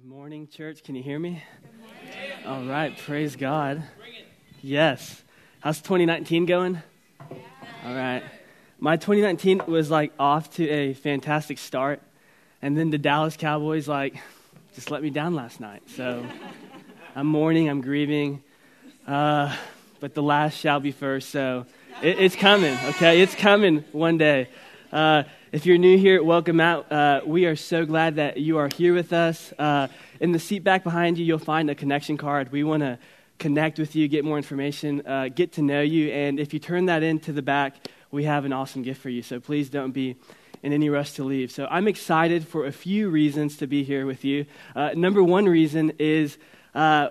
Good morning, church. Can you hear me? All right, praise God. Yes. How's 2019 going? All right. My 2019 was like off to a fantastic start, and then the Dallas Cowboys like just let me down last night. So I'm mourning, I'm grieving, uh, but the last shall be first. So it, it's coming. Okay, it's coming one day. Uh, if you're new here, welcome out. Uh, we are so glad that you are here with us. Uh, in the seat back behind you, you'll find a connection card. We want to connect with you, get more information, uh, get to know you. And if you turn that into the back, we have an awesome gift for you. So please don't be in any rush to leave. So I'm excited for a few reasons to be here with you. Uh, number one reason is uh,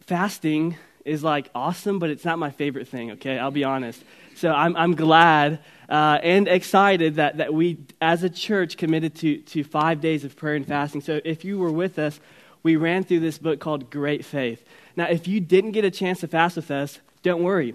fasting is like awesome, but it's not my favorite thing, okay? I'll be honest. So I'm, I'm glad uh, and excited that, that we, as a church, committed to, to five days of prayer and fasting. So if you were with us, we ran through this book called Great Faith. Now, if you didn't get a chance to fast with us, don't worry.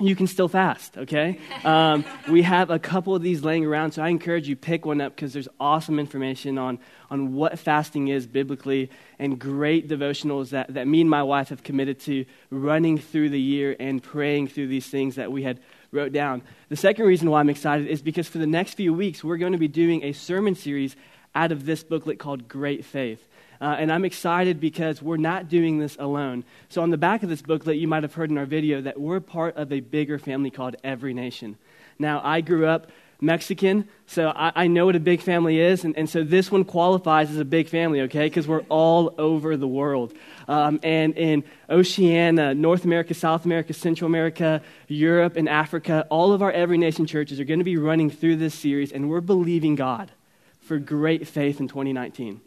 You can still fast, okay? Um, we have a couple of these laying around, so I encourage you pick one up because there's awesome information on, on what fasting is biblically and great devotionals that, that me and my wife have committed to running through the year and praying through these things that we had wrote down. The second reason why I'm excited is because for the next few weeks, we're going to be doing a sermon series out of this booklet called Great Faith. Uh, and I'm excited because we're not doing this alone. So, on the back of this booklet, you might have heard in our video that we're part of a bigger family called Every Nation. Now, I grew up Mexican, so I, I know what a big family is, and, and so this one qualifies as a big family, okay, because we're all over the world. Um, and in Oceania, North America, South America, Central America, Europe, and Africa, all of our Every Nation churches are going to be running through this series, and we're believing God for great faith in 2019.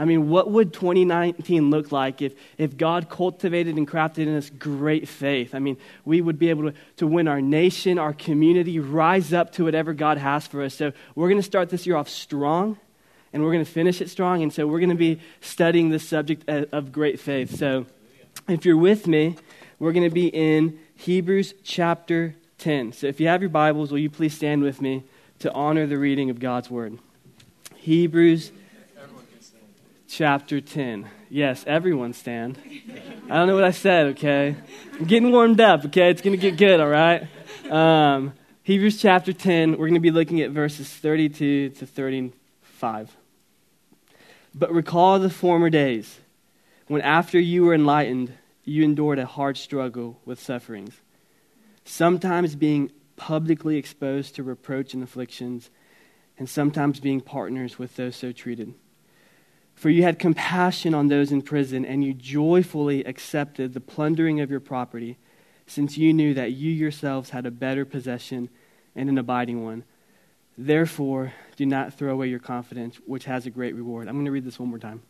I mean, what would 2019 look like if, if God cultivated and crafted in us great faith? I mean, we would be able to, to win our nation, our community, rise up to whatever God has for us. So we're going to start this year off strong, and we're going to finish it strong. And so we're going to be studying the subject of great faith. So if you're with me, we're going to be in Hebrews chapter 10. So if you have your Bibles, will you please stand with me to honor the reading of God's word? Hebrews chapter 10. Yes, everyone stand. I don't know what I said, okay? I'm getting warmed up, okay? It's going to get good, all right? Um, Hebrews chapter 10, we're going to be looking at verses 32 to 35. But recall the former days when, after you were enlightened, you endured a hard struggle with sufferings, sometimes being publicly exposed to reproach and afflictions, and sometimes being partners with those so treated. For you had compassion on those in prison, and you joyfully accepted the plundering of your property, since you knew that you yourselves had a better possession and an abiding one. Therefore, do not throw away your confidence, which has a great reward. I'm going to read this one more time.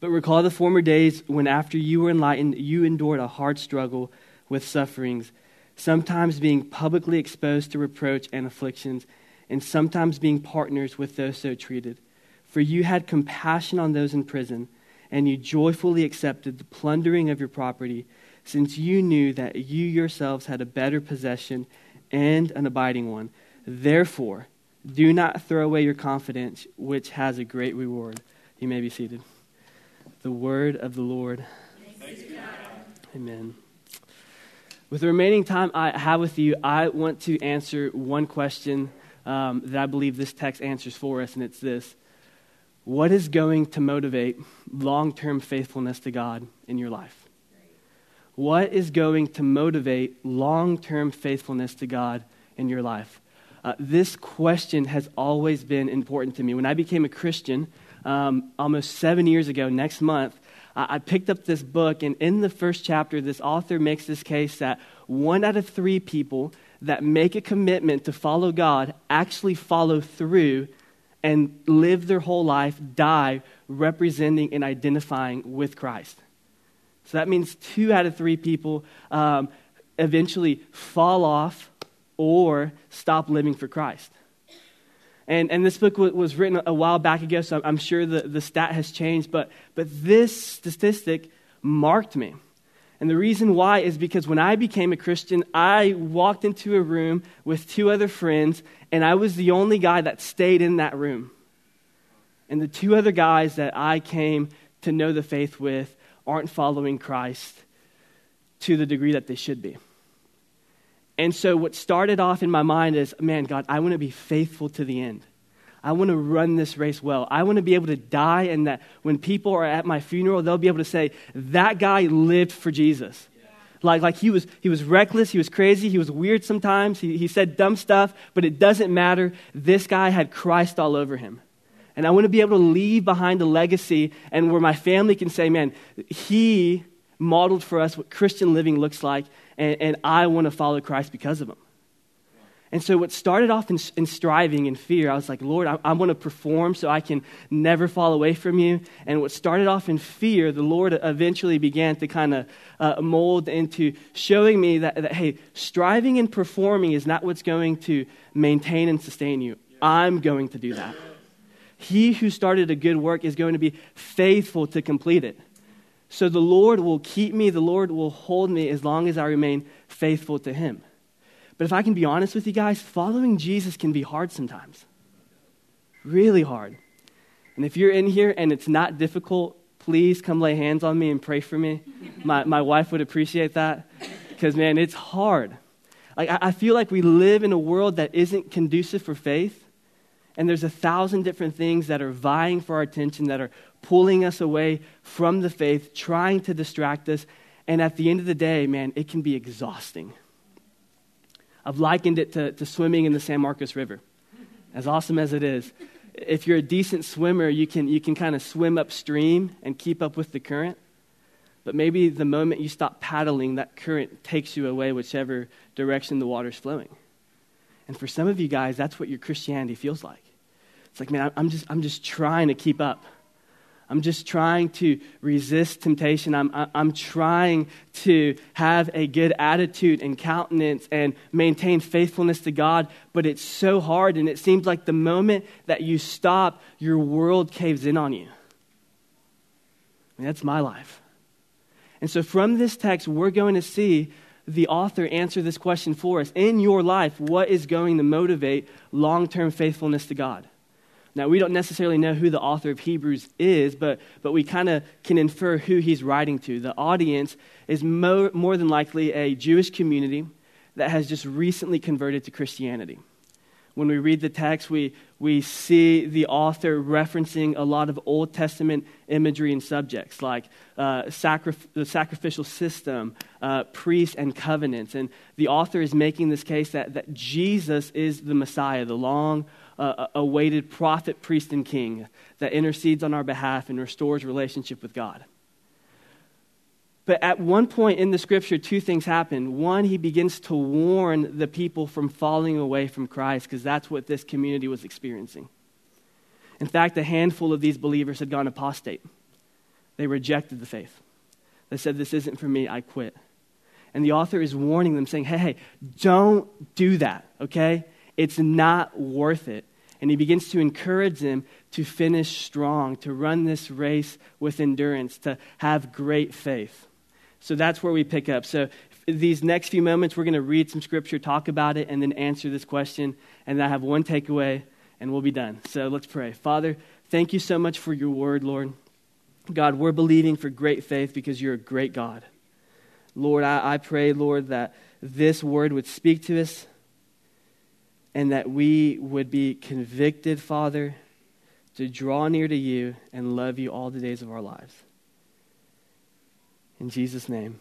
But recall the former days when, after you were enlightened, you endured a hard struggle with sufferings, sometimes being publicly exposed to reproach and afflictions, and sometimes being partners with those so treated. For you had compassion on those in prison, and you joyfully accepted the plundering of your property, since you knew that you yourselves had a better possession and an abiding one. Therefore, do not throw away your confidence, which has a great reward. You may be seated. The word of the Lord. Amen. With the remaining time I have with you, I want to answer one question um, that I believe this text answers for us, and it's this what is going to motivate long term faithfulness to God in your life? What is going to motivate long term faithfulness to God in your life? Uh, this question has always been important to me. When I became a Christian um, almost seven years ago, next month, I, I picked up this book, and in the first chapter, this author makes this case that one out of three people that make a commitment to follow God actually follow through and live their whole life, die representing and identifying with Christ. So that means two out of three people um, eventually fall off or stop living for Christ. And, and this book was written a while back ago, so I'm sure the, the stat has changed, but, but this statistic marked me. And the reason why is because when I became a Christian, I walked into a room with two other friends, and I was the only guy that stayed in that room. And the two other guys that I came to know the faith with aren't following Christ to the degree that they should be. And so, what started off in my mind is, man, God, I want to be faithful to the end. I want to run this race well. I want to be able to die, and that when people are at my funeral, they'll be able to say, that guy lived for Jesus. Yeah. Like, like he, was, he was reckless, he was crazy, he was weird sometimes, he, he said dumb stuff, but it doesn't matter. This guy had Christ all over him. And I want to be able to leave behind a legacy and where my family can say, man, he modeled for us what Christian living looks like, and, and I want to follow Christ because of him. And so, what started off in, in striving and fear, I was like, Lord, I, I want to perform so I can never fall away from you. And what started off in fear, the Lord eventually began to kind of uh, mold into showing me that, that, hey, striving and performing is not what's going to maintain and sustain you. I'm going to do that. He who started a good work is going to be faithful to complete it. So the Lord will keep me, the Lord will hold me as long as I remain faithful to Him. But if I can be honest with you guys, following Jesus can be hard sometimes. Really hard. And if you're in here and it's not difficult, please come lay hands on me and pray for me. My, my wife would appreciate that because, man, it's hard. Like, I, I feel like we live in a world that isn't conducive for faith. And there's a thousand different things that are vying for our attention, that are pulling us away from the faith, trying to distract us. And at the end of the day, man, it can be exhausting. I've likened it to, to swimming in the San Marcos River, as awesome as it is. If you're a decent swimmer, you can, you can kind of swim upstream and keep up with the current. But maybe the moment you stop paddling, that current takes you away whichever direction the water's flowing. And for some of you guys, that's what your Christianity feels like. It's like, man, I'm just, I'm just trying to keep up. I'm just trying to resist temptation. I'm, I'm trying to have a good attitude and countenance and maintain faithfulness to God, but it's so hard, and it seems like the moment that you stop, your world caves in on you. I mean, that's my life. And so, from this text, we're going to see the author answer this question for us. In your life, what is going to motivate long term faithfulness to God? Now, we don't necessarily know who the author of Hebrews is, but, but we kind of can infer who he's writing to. The audience is mo- more than likely a Jewish community that has just recently converted to Christianity. When we read the text, we, we see the author referencing a lot of Old Testament imagery and subjects like uh, sacrif- the sacrificial system, uh, priests, and covenants. And the author is making this case that, that Jesus is the Messiah, the long uh, awaited prophet, priest, and king that intercedes on our behalf and restores relationship with God. But at one point in the scripture, two things happen. One, he begins to warn the people from falling away from Christ because that's what this community was experiencing. In fact, a handful of these believers had gone apostate. They rejected the faith. They said, This isn't for me, I quit. And the author is warning them, saying, Hey, hey, don't do that, okay? It's not worth it. And he begins to encourage them to finish strong, to run this race with endurance, to have great faith. So that's where we pick up. So these next few moments, we're going to read some scripture, talk about it, and then answer this question. And I have one takeaway, and we'll be done. So let's pray. Father, thank you so much for your word, Lord. God, we're believing for great faith because you're a great God. Lord, I, I pray, Lord, that this word would speak to us and that we would be convicted, Father, to draw near to you and love you all the days of our lives. In Jesus' name,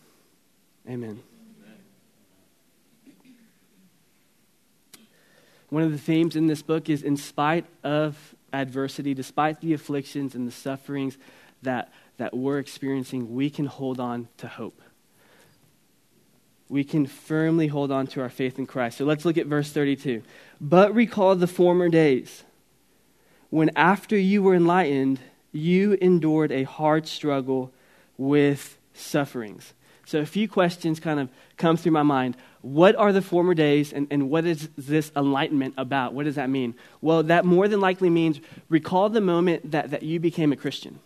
amen. One of the themes in this book is in spite of adversity, despite the afflictions and the sufferings that, that we're experiencing, we can hold on to hope we can firmly hold on to our faith in Christ. So let's look at verse 32. But recall the former days when, after you were enlightened, you endured a hard struggle with sufferings. So, a few questions kind of come through my mind. What are the former days, and, and what is this enlightenment about? What does that mean? Well, that more than likely means recall the moment that, that you became a Christian.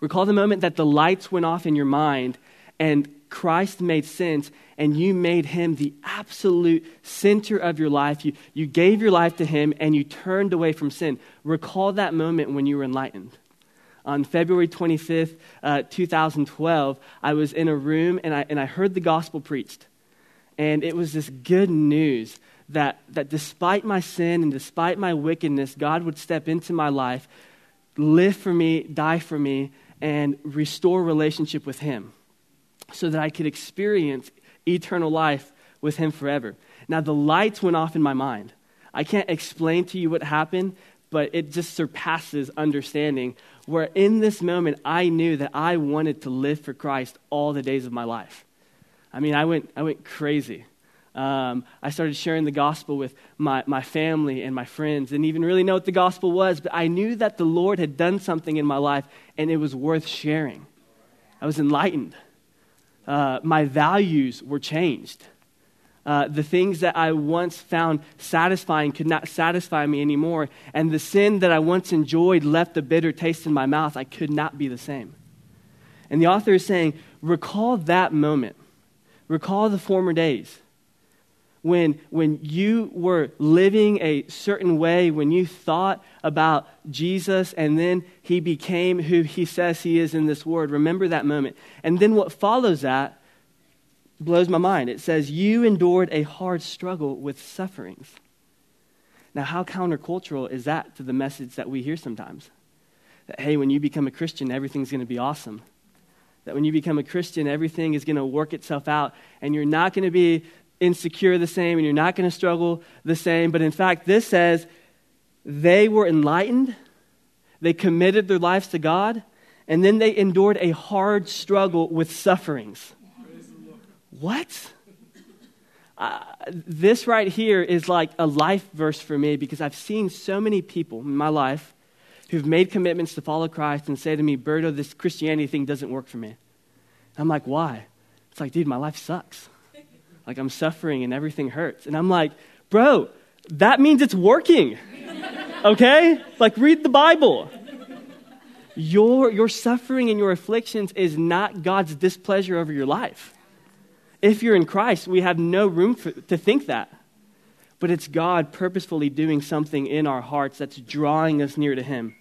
Recall the moment that the lights went off in your mind and Christ made sense and you made him the absolute center of your life. You, you gave your life to him and you turned away from sin. Recall that moment when you were enlightened. On February 25th, uh, 2012, I was in a room and I, and I heard the gospel preached. And it was this good news that, that despite my sin and despite my wickedness, God would step into my life, live for me, die for me, and restore relationship with Him so that I could experience eternal life with Him forever. Now, the lights went off in my mind. I can't explain to you what happened, but it just surpasses understanding. Where in this moment, I knew that I wanted to live for Christ all the days of my life. I mean, I went, I went crazy. Um, I started sharing the gospel with my, my family and my friends, didn't even really know what the gospel was, but I knew that the Lord had done something in my life and it was worth sharing. I was enlightened. Uh, my values were changed. Uh, the things that I once found satisfying could not satisfy me anymore. And the sin that I once enjoyed left a bitter taste in my mouth. I could not be the same. And the author is saying, recall that moment. Recall the former days when, when you were living a certain way, when you thought about Jesus and then he became who he says he is in this word. Remember that moment. And then what follows that blows my mind. It says, You endured a hard struggle with sufferings. Now, how countercultural is that to the message that we hear sometimes? That, hey, when you become a Christian, everything's going to be awesome. That when you become a Christian, everything is going to work itself out, and you're not going to be insecure the same and you're not going to struggle the same. But in fact, this says they were enlightened, they committed their lives to God, and then they endured a hard struggle with sufferings. What? Uh, this right here is like a life verse for me because I've seen so many people in my life who've made commitments to follow Christ and say to me, Berto, this Christianity thing doesn't work for me. I'm like, why? It's like, dude, my life sucks. Like I'm suffering and everything hurts. And I'm like, bro, that means it's working. Okay? Like read the Bible. Your, your suffering and your afflictions is not God's displeasure over your life. If you're in Christ, we have no room for, to think that. But it's God purposefully doing something in our hearts that's drawing us near to Him.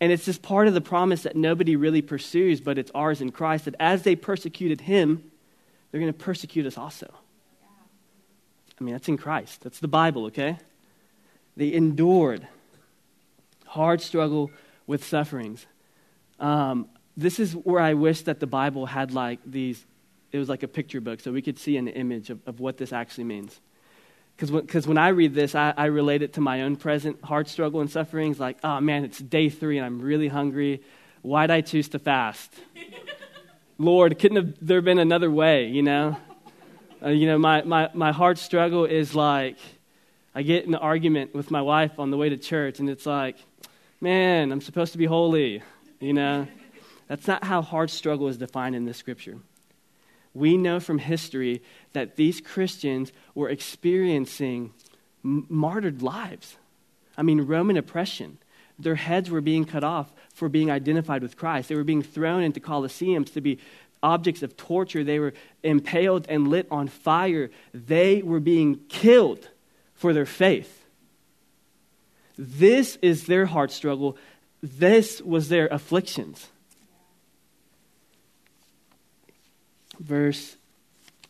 And it's just part of the promise that nobody really pursues, but it's ours in Christ that as they persecuted Him, they're going to persecute us also. I mean, that's in Christ. That's the Bible, okay? They endured hard struggle with sufferings. Um, this is where I wish that the Bible had like these, it was like a picture book so we could see an image of, of what this actually means. Because when, when I read this, I, I relate it to my own present hard struggle and sufferings. Like, oh man, it's day three and I'm really hungry. Why'd I choose to fast? Lord, couldn't have there been another way, you know? Uh, you know, my, my, my hard struggle is like, I get in an argument with my wife on the way to church, and it's like, man, I'm supposed to be holy, you know? That's not how hard struggle is defined in this scripture. We know from history that these Christians were experiencing m- martyred lives. I mean, Roman oppression. Their heads were being cut off for being identified with Christ. They were being thrown into colosseums to be objects of torture. They were impaled and lit on fire. They were being killed for their faith. This is their heart struggle. This was their afflictions. Verse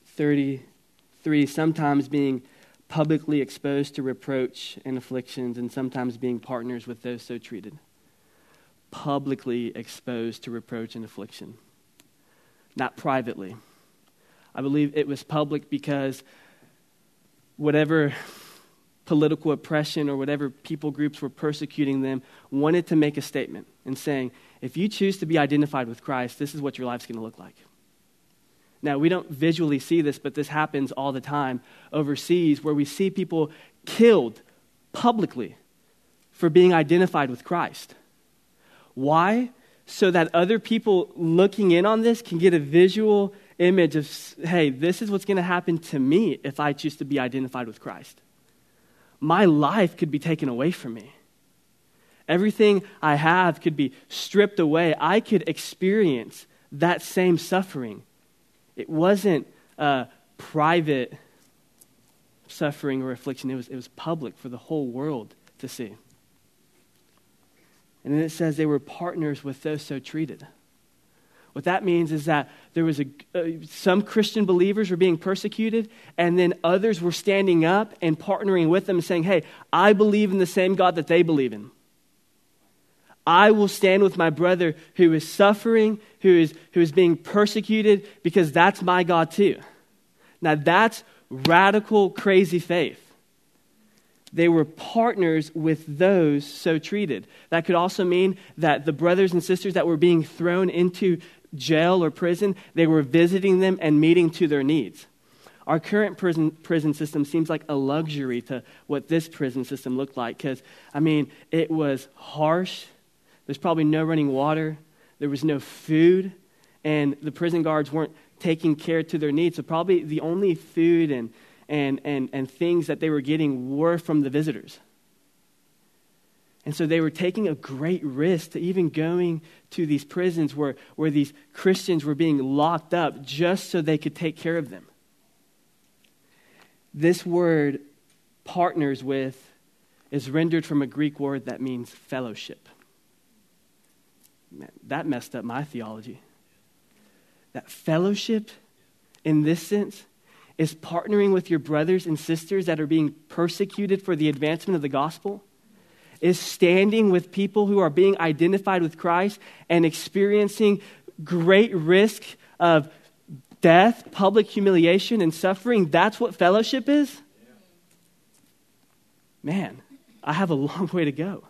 33 sometimes being publicly exposed to reproach and afflictions, and sometimes being partners with those so treated. Publicly exposed to reproach and affliction, not privately. I believe it was public because whatever political oppression or whatever people groups were persecuting them wanted to make a statement and saying, if you choose to be identified with Christ, this is what your life's going to look like. Now, we don't visually see this, but this happens all the time overseas where we see people killed publicly for being identified with Christ. Why? So that other people looking in on this can get a visual image of, hey, this is what's going to happen to me if I choose to be identified with Christ. My life could be taken away from me. Everything I have could be stripped away. I could experience that same suffering It wasn't uh, private suffering or affliction, it was, it was public for the whole world to see. And then it says they were partners with those so treated. What that means is that there was a, uh, some Christian believers were being persecuted, and then others were standing up and partnering with them and saying, Hey, I believe in the same God that they believe in. I will stand with my brother who is suffering, who is, who is being persecuted, because that's my God too. Now, that's radical, crazy faith. They were partners with those so treated. That could also mean that the brothers and sisters that were being thrown into jail or prison, they were visiting them and meeting to their needs. Our current prison, prison system seems like a luxury to what this prison system looked like because, I mean, it was harsh. There's probably no running water, there was no food, and the prison guards weren't taking care to their needs. So, probably the only food and, and, and, and things that they were getting were from the visitors. And so they were taking a great risk to even going to these prisons where, where these Christians were being locked up just so they could take care of them. This word, partners with, is rendered from a Greek word that means fellowship. Man, that messed up my theology. That fellowship, in this sense, is partnering with your brothers and sisters that are being persecuted for the advancement of the gospel is standing with people who are being identified with Christ and experiencing great risk of death, public humiliation, and suffering. That's what fellowship is? Man, I have a long way to go.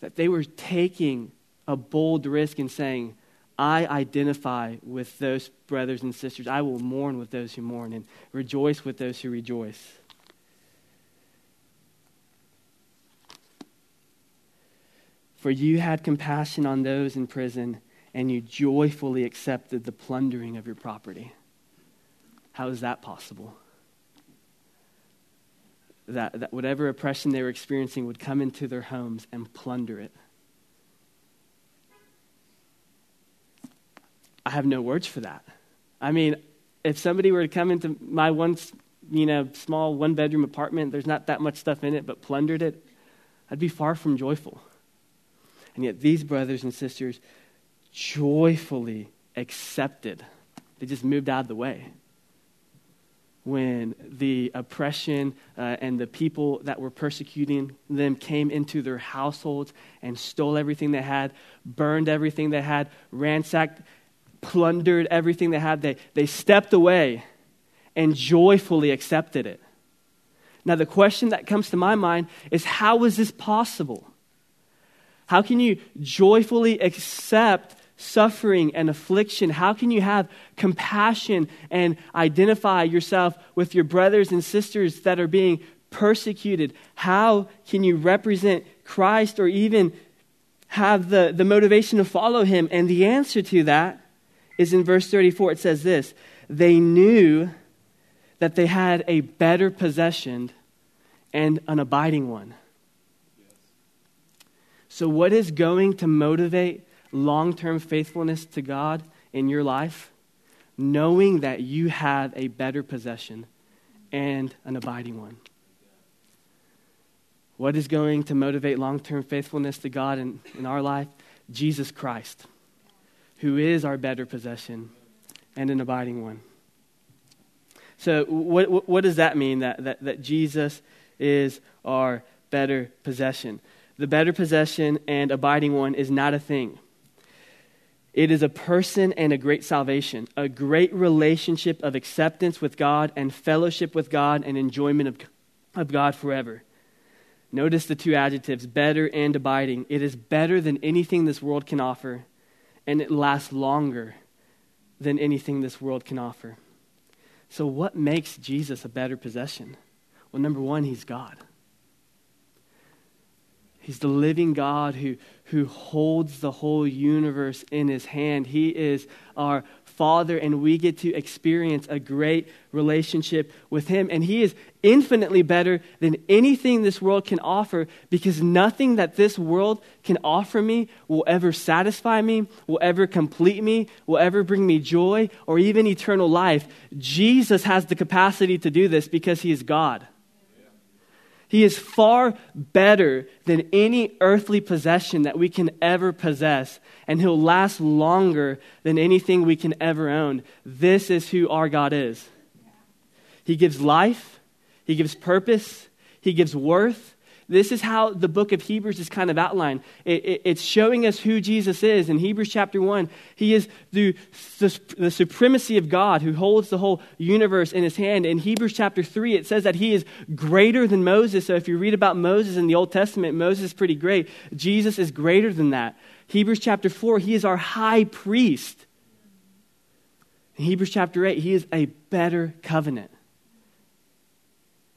That they were taking a bold risk and saying, I identify with those brothers and sisters. I will mourn with those who mourn and rejoice with those who rejoice. For you had compassion on those in prison, and you joyfully accepted the plundering of your property. How is that possible? That, that whatever oppression they were experiencing would come into their homes and plunder it. I have no words for that. I mean, if somebody were to come into my one, you know, small one bedroom apartment, there's not that much stuff in it, but plundered it, I'd be far from joyful. And yet, these brothers and sisters joyfully accepted. They just moved out of the way. When the oppression uh, and the people that were persecuting them came into their households and stole everything they had, burned everything they had, ransacked, plundered everything they had, they, they stepped away and joyfully accepted it. Now, the question that comes to my mind is how is this possible? How can you joyfully accept suffering and affliction? How can you have compassion and identify yourself with your brothers and sisters that are being persecuted? How can you represent Christ or even have the, the motivation to follow him? And the answer to that is in verse 34. It says this They knew that they had a better possession and an abiding one. So, what is going to motivate long term faithfulness to God in your life? Knowing that you have a better possession and an abiding one. What is going to motivate long term faithfulness to God in, in our life? Jesus Christ, who is our better possession and an abiding one. So, what, what does that mean that, that, that Jesus is our better possession? the better possession and abiding one is not a thing. It is a person and a great salvation, a great relationship of acceptance with God and fellowship with God and enjoyment of, of God forever. Notice the two adjectives, better and abiding. It is better than anything this world can offer, and it lasts longer than anything this world can offer. So, what makes Jesus a better possession? Well, number one, he's God. He's the living God who, who holds the whole universe in his hand. He is our Father, and we get to experience a great relationship with him. And he is infinitely better than anything this world can offer because nothing that this world can offer me will ever satisfy me, will ever complete me, will ever bring me joy or even eternal life. Jesus has the capacity to do this because he is God. He is far better than any earthly possession that we can ever possess, and He'll last longer than anything we can ever own. This is who our God is. He gives life, He gives purpose, He gives worth, this is how the book of Hebrews is kind of outlined. It, it, it's showing us who Jesus is. In Hebrews chapter 1, he is the, the, the, supremacy of God who holds the whole universe in his hand. In Hebrews chapter 3, it says that he is greater than Moses. So if you read about Moses in the Old Testament, Moses is pretty great. Jesus is greater than that. Hebrews chapter 4, he is our high priest. In Hebrews chapter 8, he is a better covenant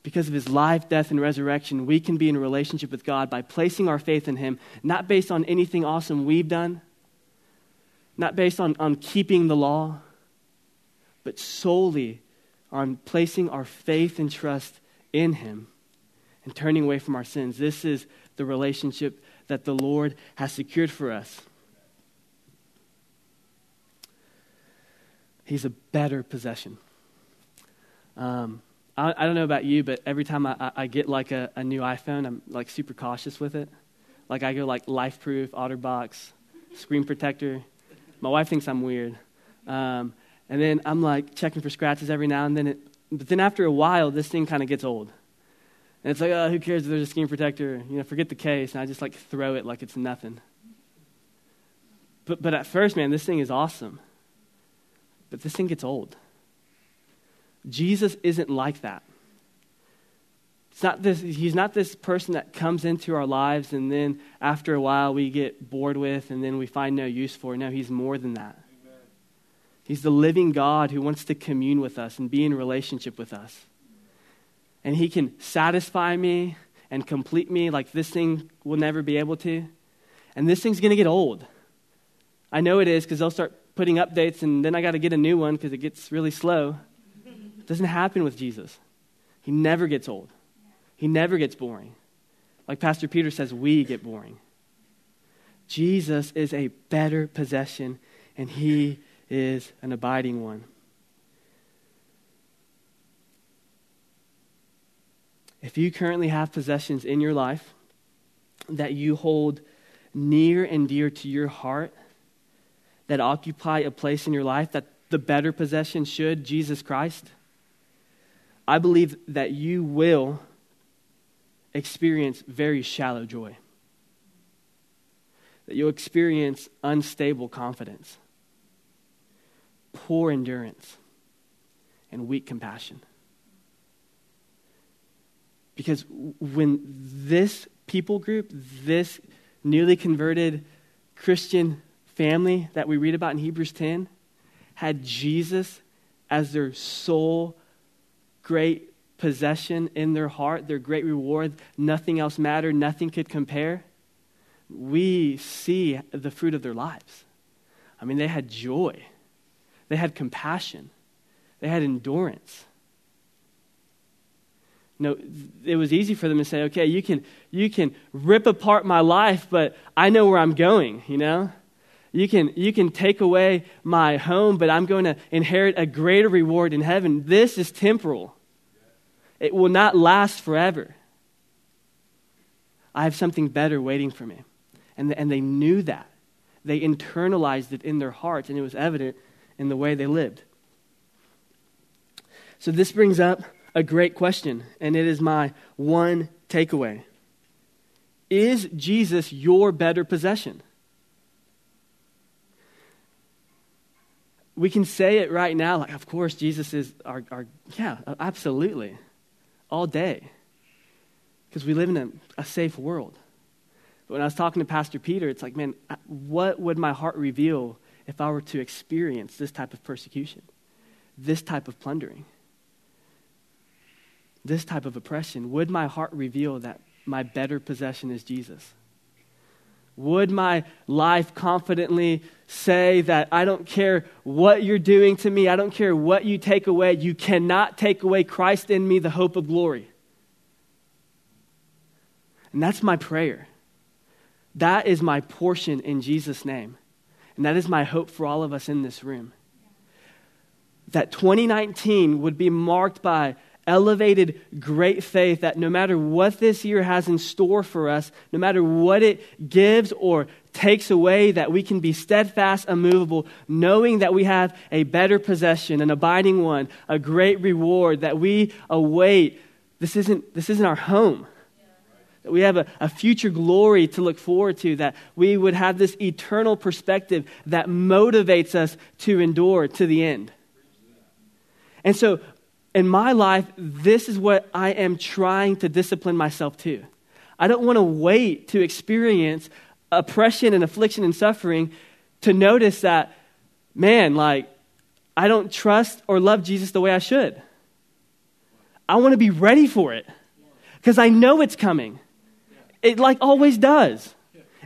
because of his life, death, and resurrection, we can be in a relationship with God by placing our faith in him, not based on anything awesome we've done, not based on, on keeping the law, but solely on placing our faith and trust in him and turning away from our sins. This is the relationship that the Lord has secured for us. He's a better possession. Um, I, I don't know about you, but every time I, I get like a, a new iPhone, I'm like super cautious with it. Like I go like LifeProof, OtterBox, screen protector. My wife thinks I'm weird. Um, and then I'm like checking for scratches every now and then. It, but then after a while, this thing kind of gets old. And it's like, oh, who cares if there's a screen protector? You know, forget the case. And I just like throw it like it's nothing. But, but at first, man, this thing is awesome. But this thing gets old. Jesus isn't like that. It's not this, he's not this person that comes into our lives and then after a while we get bored with and then we find no use for. No, he's more than that. Amen. He's the living God who wants to commune with us and be in relationship with us. And he can satisfy me and complete me like this thing will never be able to. And this thing's going to get old. I know it is because they'll start putting updates and then I got to get a new one because it gets really slow doesn't happen with Jesus. He never gets old, he never gets boring. Like Pastor Peter says, we get boring. Jesus is a better possession, and he is an abiding one. If you currently have possessions in your life that you hold near and dear to your heart, that occupy a place in your life, that the better possession should, Jesus Christ, I believe that you will experience very shallow joy. That you'll experience unstable confidence, poor endurance, and weak compassion. Because when this people group, this newly converted Christian family that we read about in Hebrews 10, had Jesus as their sole great possession in their heart, their great reward, nothing else mattered, nothing could compare, we see the fruit of their lives. I mean, they had joy, they had compassion, they had endurance. No, it was easy for them to say, okay, you can, you can rip apart my life, but I know where I'm going, you know? You can, you can take away my home, but I'm going to inherit a greater reward in heaven. This is temporal. It will not last forever. I have something better waiting for me. And, and they knew that. They internalized it in their hearts, and it was evident in the way they lived. So, this brings up a great question, and it is my one takeaway Is Jesus your better possession? We can say it right now, like, of course, Jesus is our, our yeah, absolutely all day because we live in a, a safe world. But when I was talking to Pastor Peter, it's like, man, what would my heart reveal if I were to experience this type of persecution, this type of plundering, this type of oppression? Would my heart reveal that my better possession is Jesus? Would my life confidently say that I don't care what you're doing to me, I don't care what you take away, you cannot take away Christ in me, the hope of glory? And that's my prayer. That is my portion in Jesus' name. And that is my hope for all of us in this room. That 2019 would be marked by elevated great faith that no matter what this year has in store for us, no matter what it gives or takes away, that we can be steadfast, immovable, knowing that we have a better possession, an abiding one, a great reward that we await. This isn't, this isn't our home. That we have a, a future glory to look forward to, that we would have this eternal perspective that motivates us to endure to the end. And so in my life, this is what I am trying to discipline myself to. I don't want to wait to experience oppression and affliction and suffering to notice that, man, like, I don't trust or love Jesus the way I should. I want to be ready for it because I know it's coming. It like always does.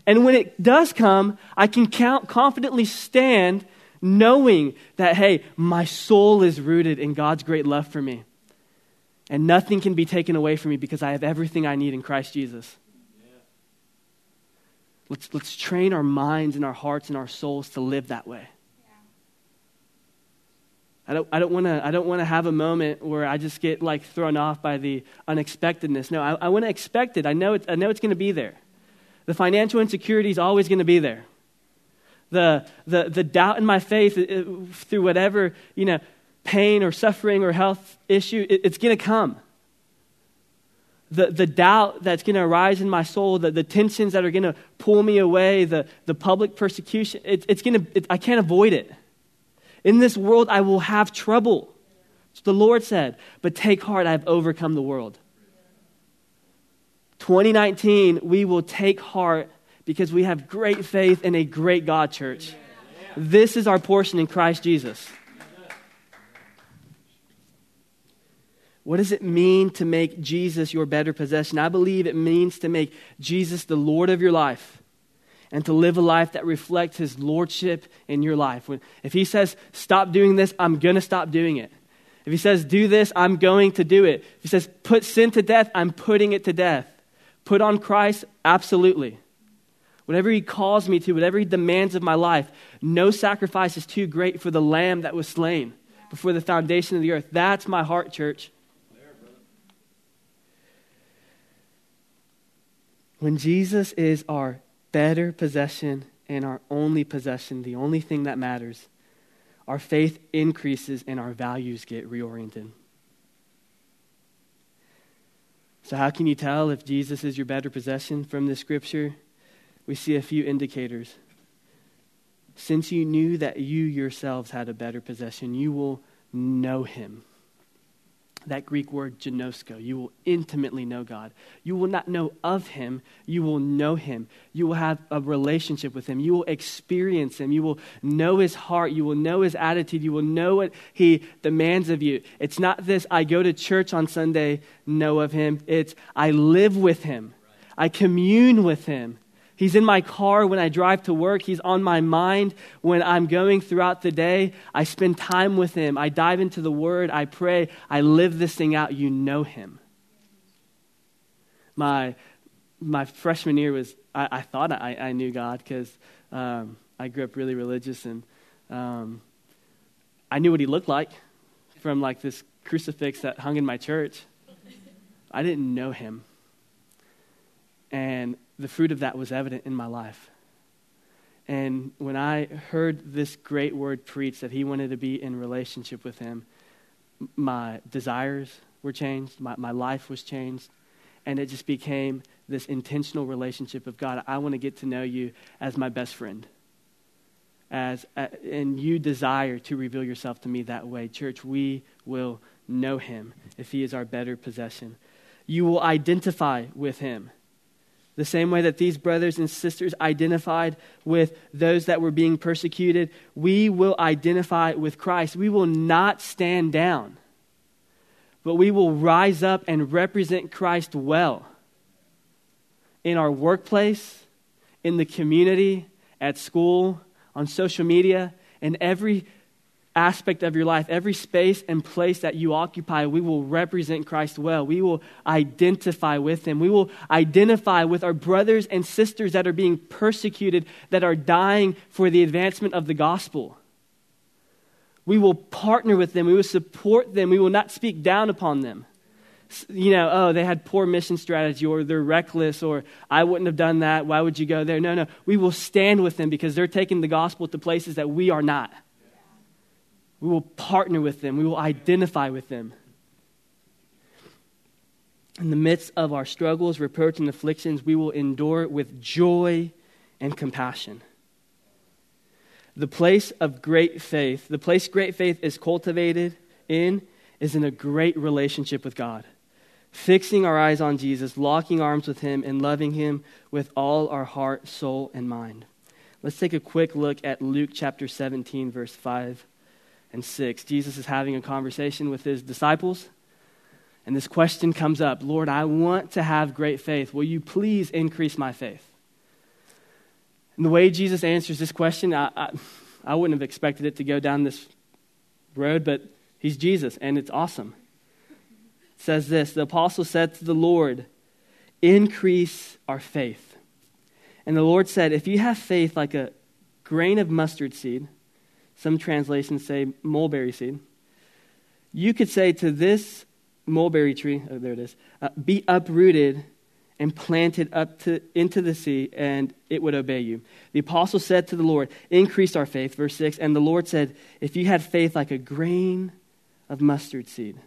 And when it does come, I can count, confidently stand knowing that, hey, my soul is rooted in God's great love for me. And nothing can be taken away from me because I have everything I need in Christ Jesus. Let's, let's train our minds and our hearts and our souls to live that way. I don't, I don't want to I don't want to have a moment where I just get like thrown off by the unexpectedness. No, I, I want to expect it. I know it, I know it's going to be there. The financial insecurity is always going to be there the, the, the doubt in my faith uh, through whatever, you know, pain or suffering or health issue, it, it's going to come. The, the doubt that's going to arise in my soul, the, the tensions that are going to pull me away, the, the public persecution, it, it's going to, it, I can't avoid it. In this world, I will have trouble. the Lord said, but take heart, I have overcome the world. 2019, we will take heart because we have great faith in a great God, church. This is our portion in Christ Jesus. What does it mean to make Jesus your better possession? I believe it means to make Jesus the Lord of your life and to live a life that reflects his lordship in your life. If he says, stop doing this, I'm going to stop doing it. If he says, do this, I'm going to do it. If he says, put sin to death, I'm putting it to death. Put on Christ, absolutely. Whatever he calls me to, whatever he demands of my life, no sacrifice is too great for the lamb that was slain before the foundation of the earth. That's my heart, church. When Jesus is our better possession and our only possession, the only thing that matters, our faith increases and our values get reoriented. So, how can you tell if Jesus is your better possession from this scripture? We see a few indicators. Since you knew that you yourselves had a better possession, you will know him. That Greek word ginosko, you will intimately know God. You will not know of him, you will know him. You will have a relationship with him. You will experience him. You will know his heart. You will know his attitude. You will know what he demands of you. It's not this, I go to church on Sunday, know of him. It's, I live with him, I commune with him. He's in my car when I drive to work. He's on my mind when I'm going throughout the day. I spend time with him. I dive into the word. I pray. I live this thing out. You know him. My, my freshman year was, I, I thought I, I knew God because um, I grew up really religious and um, I knew what he looked like from like this crucifix that hung in my church. I didn't know him. And the fruit of that was evident in my life. And when I heard this great word preached that he wanted to be in relationship with him, my desires were changed, my, my life was changed, and it just became this intentional relationship of God. I want to get to know you as my best friend. As, and you desire to reveal yourself to me that way. Church, we will know him if he is our better possession. You will identify with him the same way that these brothers and sisters identified with those that were being persecuted, we will identify with Christ. We will not stand down, but we will rise up and represent Christ well in our workplace, in the community, at school, on social media, in every aspect of your life, every space and place that you occupy, we will represent Christ well. We will identify with Him. We will identify with our brothers and sisters that are being persecuted, that are dying for the advancement of the gospel. We will partner with them. We will support them. We will not speak down upon them. You know, oh, they had poor mission strategy, or they're reckless, or I wouldn't have done that. Why would you go there? No, no. We will stand with them because they're taking the gospel to places that we are not. We will partner with them, we will identify with them. In the midst of our struggles, reproach, and afflictions, we will endure with joy and compassion. The place of great faith, the place great faith is cultivated in, is in a great relationship with God. Fixing our eyes on Jesus, locking arms with Him, and loving Him with all our heart, soul, and mind. Let's take a quick look at Luke chapter 17, verse 5 and 6. Jesus is having a conversation with his disciples, and this question comes up Lord, I want to have great faith. Will you please increase my faith? And the way Jesus answers this question, I, I, I wouldn't have expected it to go down this road, but he's Jesus, and it's awesome. It says this The apostle said to the Lord, Increase our faith. And the Lord said, If you have faith like a grain of mustard seed, some translations say mulberry seed. You could say to this mulberry tree, oh, there it is, uh, be uprooted and planted up to, into the sea, and it would obey you. The apostle said to the Lord, Increase our faith, verse 6. And the Lord said, If you had faith like a grain of mustard seed,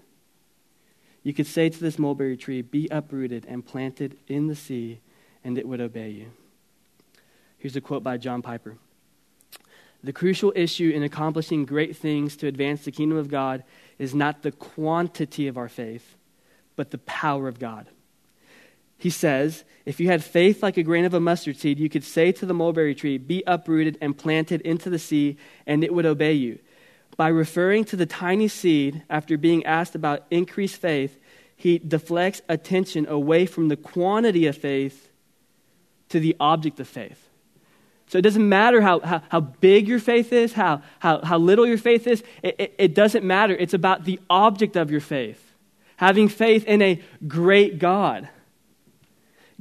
you could say to this mulberry tree, Be uprooted and planted in the sea, and it would obey you. Here's a quote by John Piper the crucial issue in accomplishing great things to advance the kingdom of God is not the quantity of our faith, but the power of God. He says, if you had faith like a grain of a mustard seed, you could say to the mulberry tree, Be uprooted and planted into the sea, and it would obey you. By referring to the tiny seed after being asked about increased faith, he deflects attention away from the quantity of faith to the object of faith. So it doesn't matter how, how, how big your faith is, how, how, how little your faith is, it, it, it doesn't matter. It's about the object of your faith. Having faith in a great God.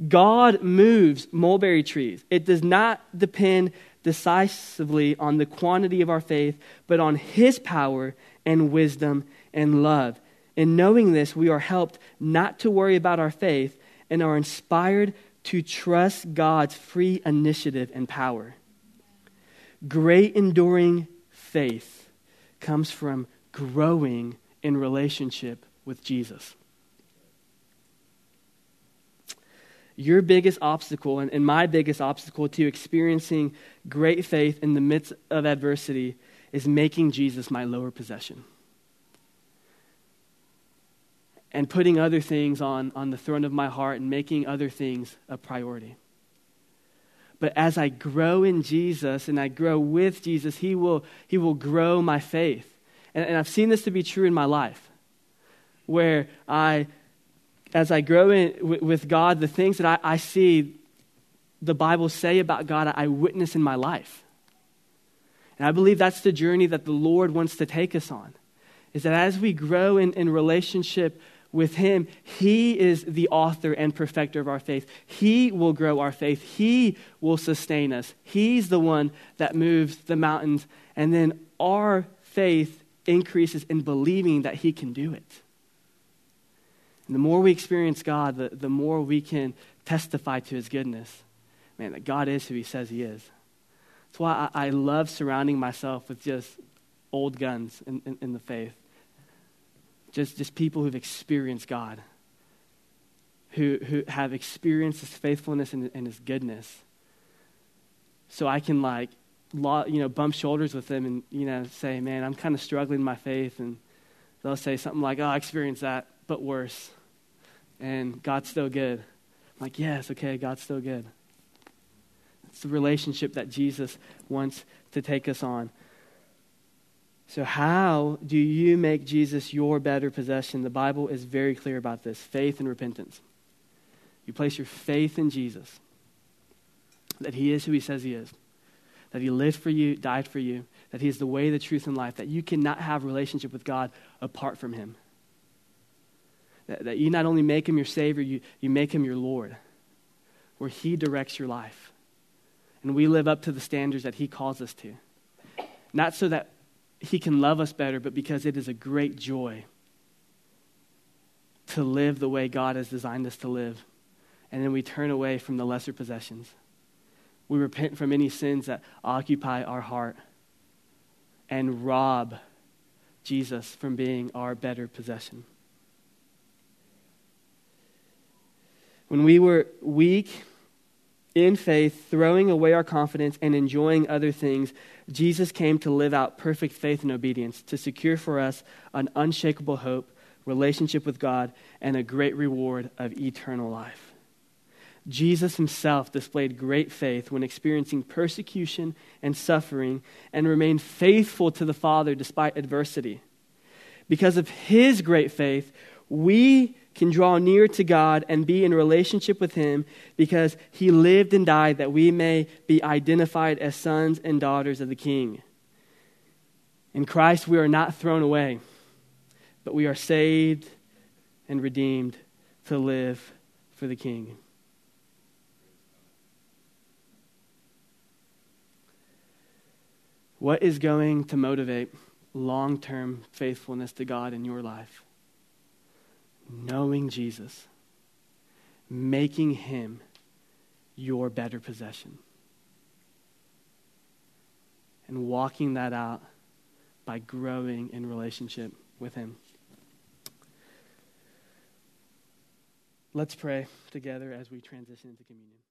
God moves mulberry trees. It does not depend decisively on the quantity of our faith, but on His power and wisdom and love. In knowing this, we are helped not to worry about our faith and are inspired to trust God's free initiative and power. Great enduring faith comes from growing in relationship with Jesus. Your biggest obstacle, and, and my biggest obstacle to experiencing great faith in the midst of adversity, is making Jesus my lower possession and putting other things on, on the throne of my heart and making other things a priority. But as I grow in Jesus and I grow with Jesus, He will, he will grow my faith. And, and I've seen this to be true in my life, where I, as I grow in, w- with God, the things that I, I see the Bible say about God, I witness in my life. And I believe that's the journey that the Lord wants to take us on. Is that as we grow in, in relationship with Him, He is the author and perfecter of our faith. He will grow our faith. He will sustain us. He's the one that moves the mountains. And then our faith increases in believing that He can do it. And the more we experience God, the, the more we can testify to His goodness. Man, that God is who He says He is. That's why I, I love surrounding myself with just old guns in, in, in the faith just, just people who've experienced God, who, who have experienced His faithfulness and, and His goodness. So I can, like, you know, bump shoulders with them and, you know, say, man, I'm kind of struggling in my faith. And they'll say something like, oh, I experienced that, but worse. And God's still good. I'm like, yes, okay, God's still good. It's the relationship that Jesus wants to take us on. So, how do you make Jesus your better possession? The Bible is very clear about this faith and repentance. You place your faith in Jesus. that He is who He says He is, that He lived for you, died for you, that He is the way, the truth, and life, that you cannot have relationship with God apart from Him. That, that you not only make Him your Savior, you, you make Him your Lord, where He directs your life. And we live up to the standards that He calls us to. Not so that He can love us better, but because it is a great joy to live the way God has designed us to live. And then we turn away from the lesser possessions. We repent from any sins that occupy our heart and rob Jesus from being our better possession. When we were weak in faith, throwing away our confidence and enjoying other things, Jesus came to live out perfect faith and obedience, to secure for us an unshakable hope, relationship with God, and a great reward of eternal life. Jesus himself displayed great faith when experiencing persecution and suffering and remained faithful to the Father despite adversity. Because of his great faith, we can draw near to God and be in relationship with Him because He lived and died that we may be identified as sons and daughters of the King. In Christ, we are not thrown away, but we are saved and redeemed to live for the King. What is going to motivate long term faithfulness to God in your life? Knowing Jesus, making him your better possession, and walking that out by growing in relationship with him. Let's pray together as we transition into communion.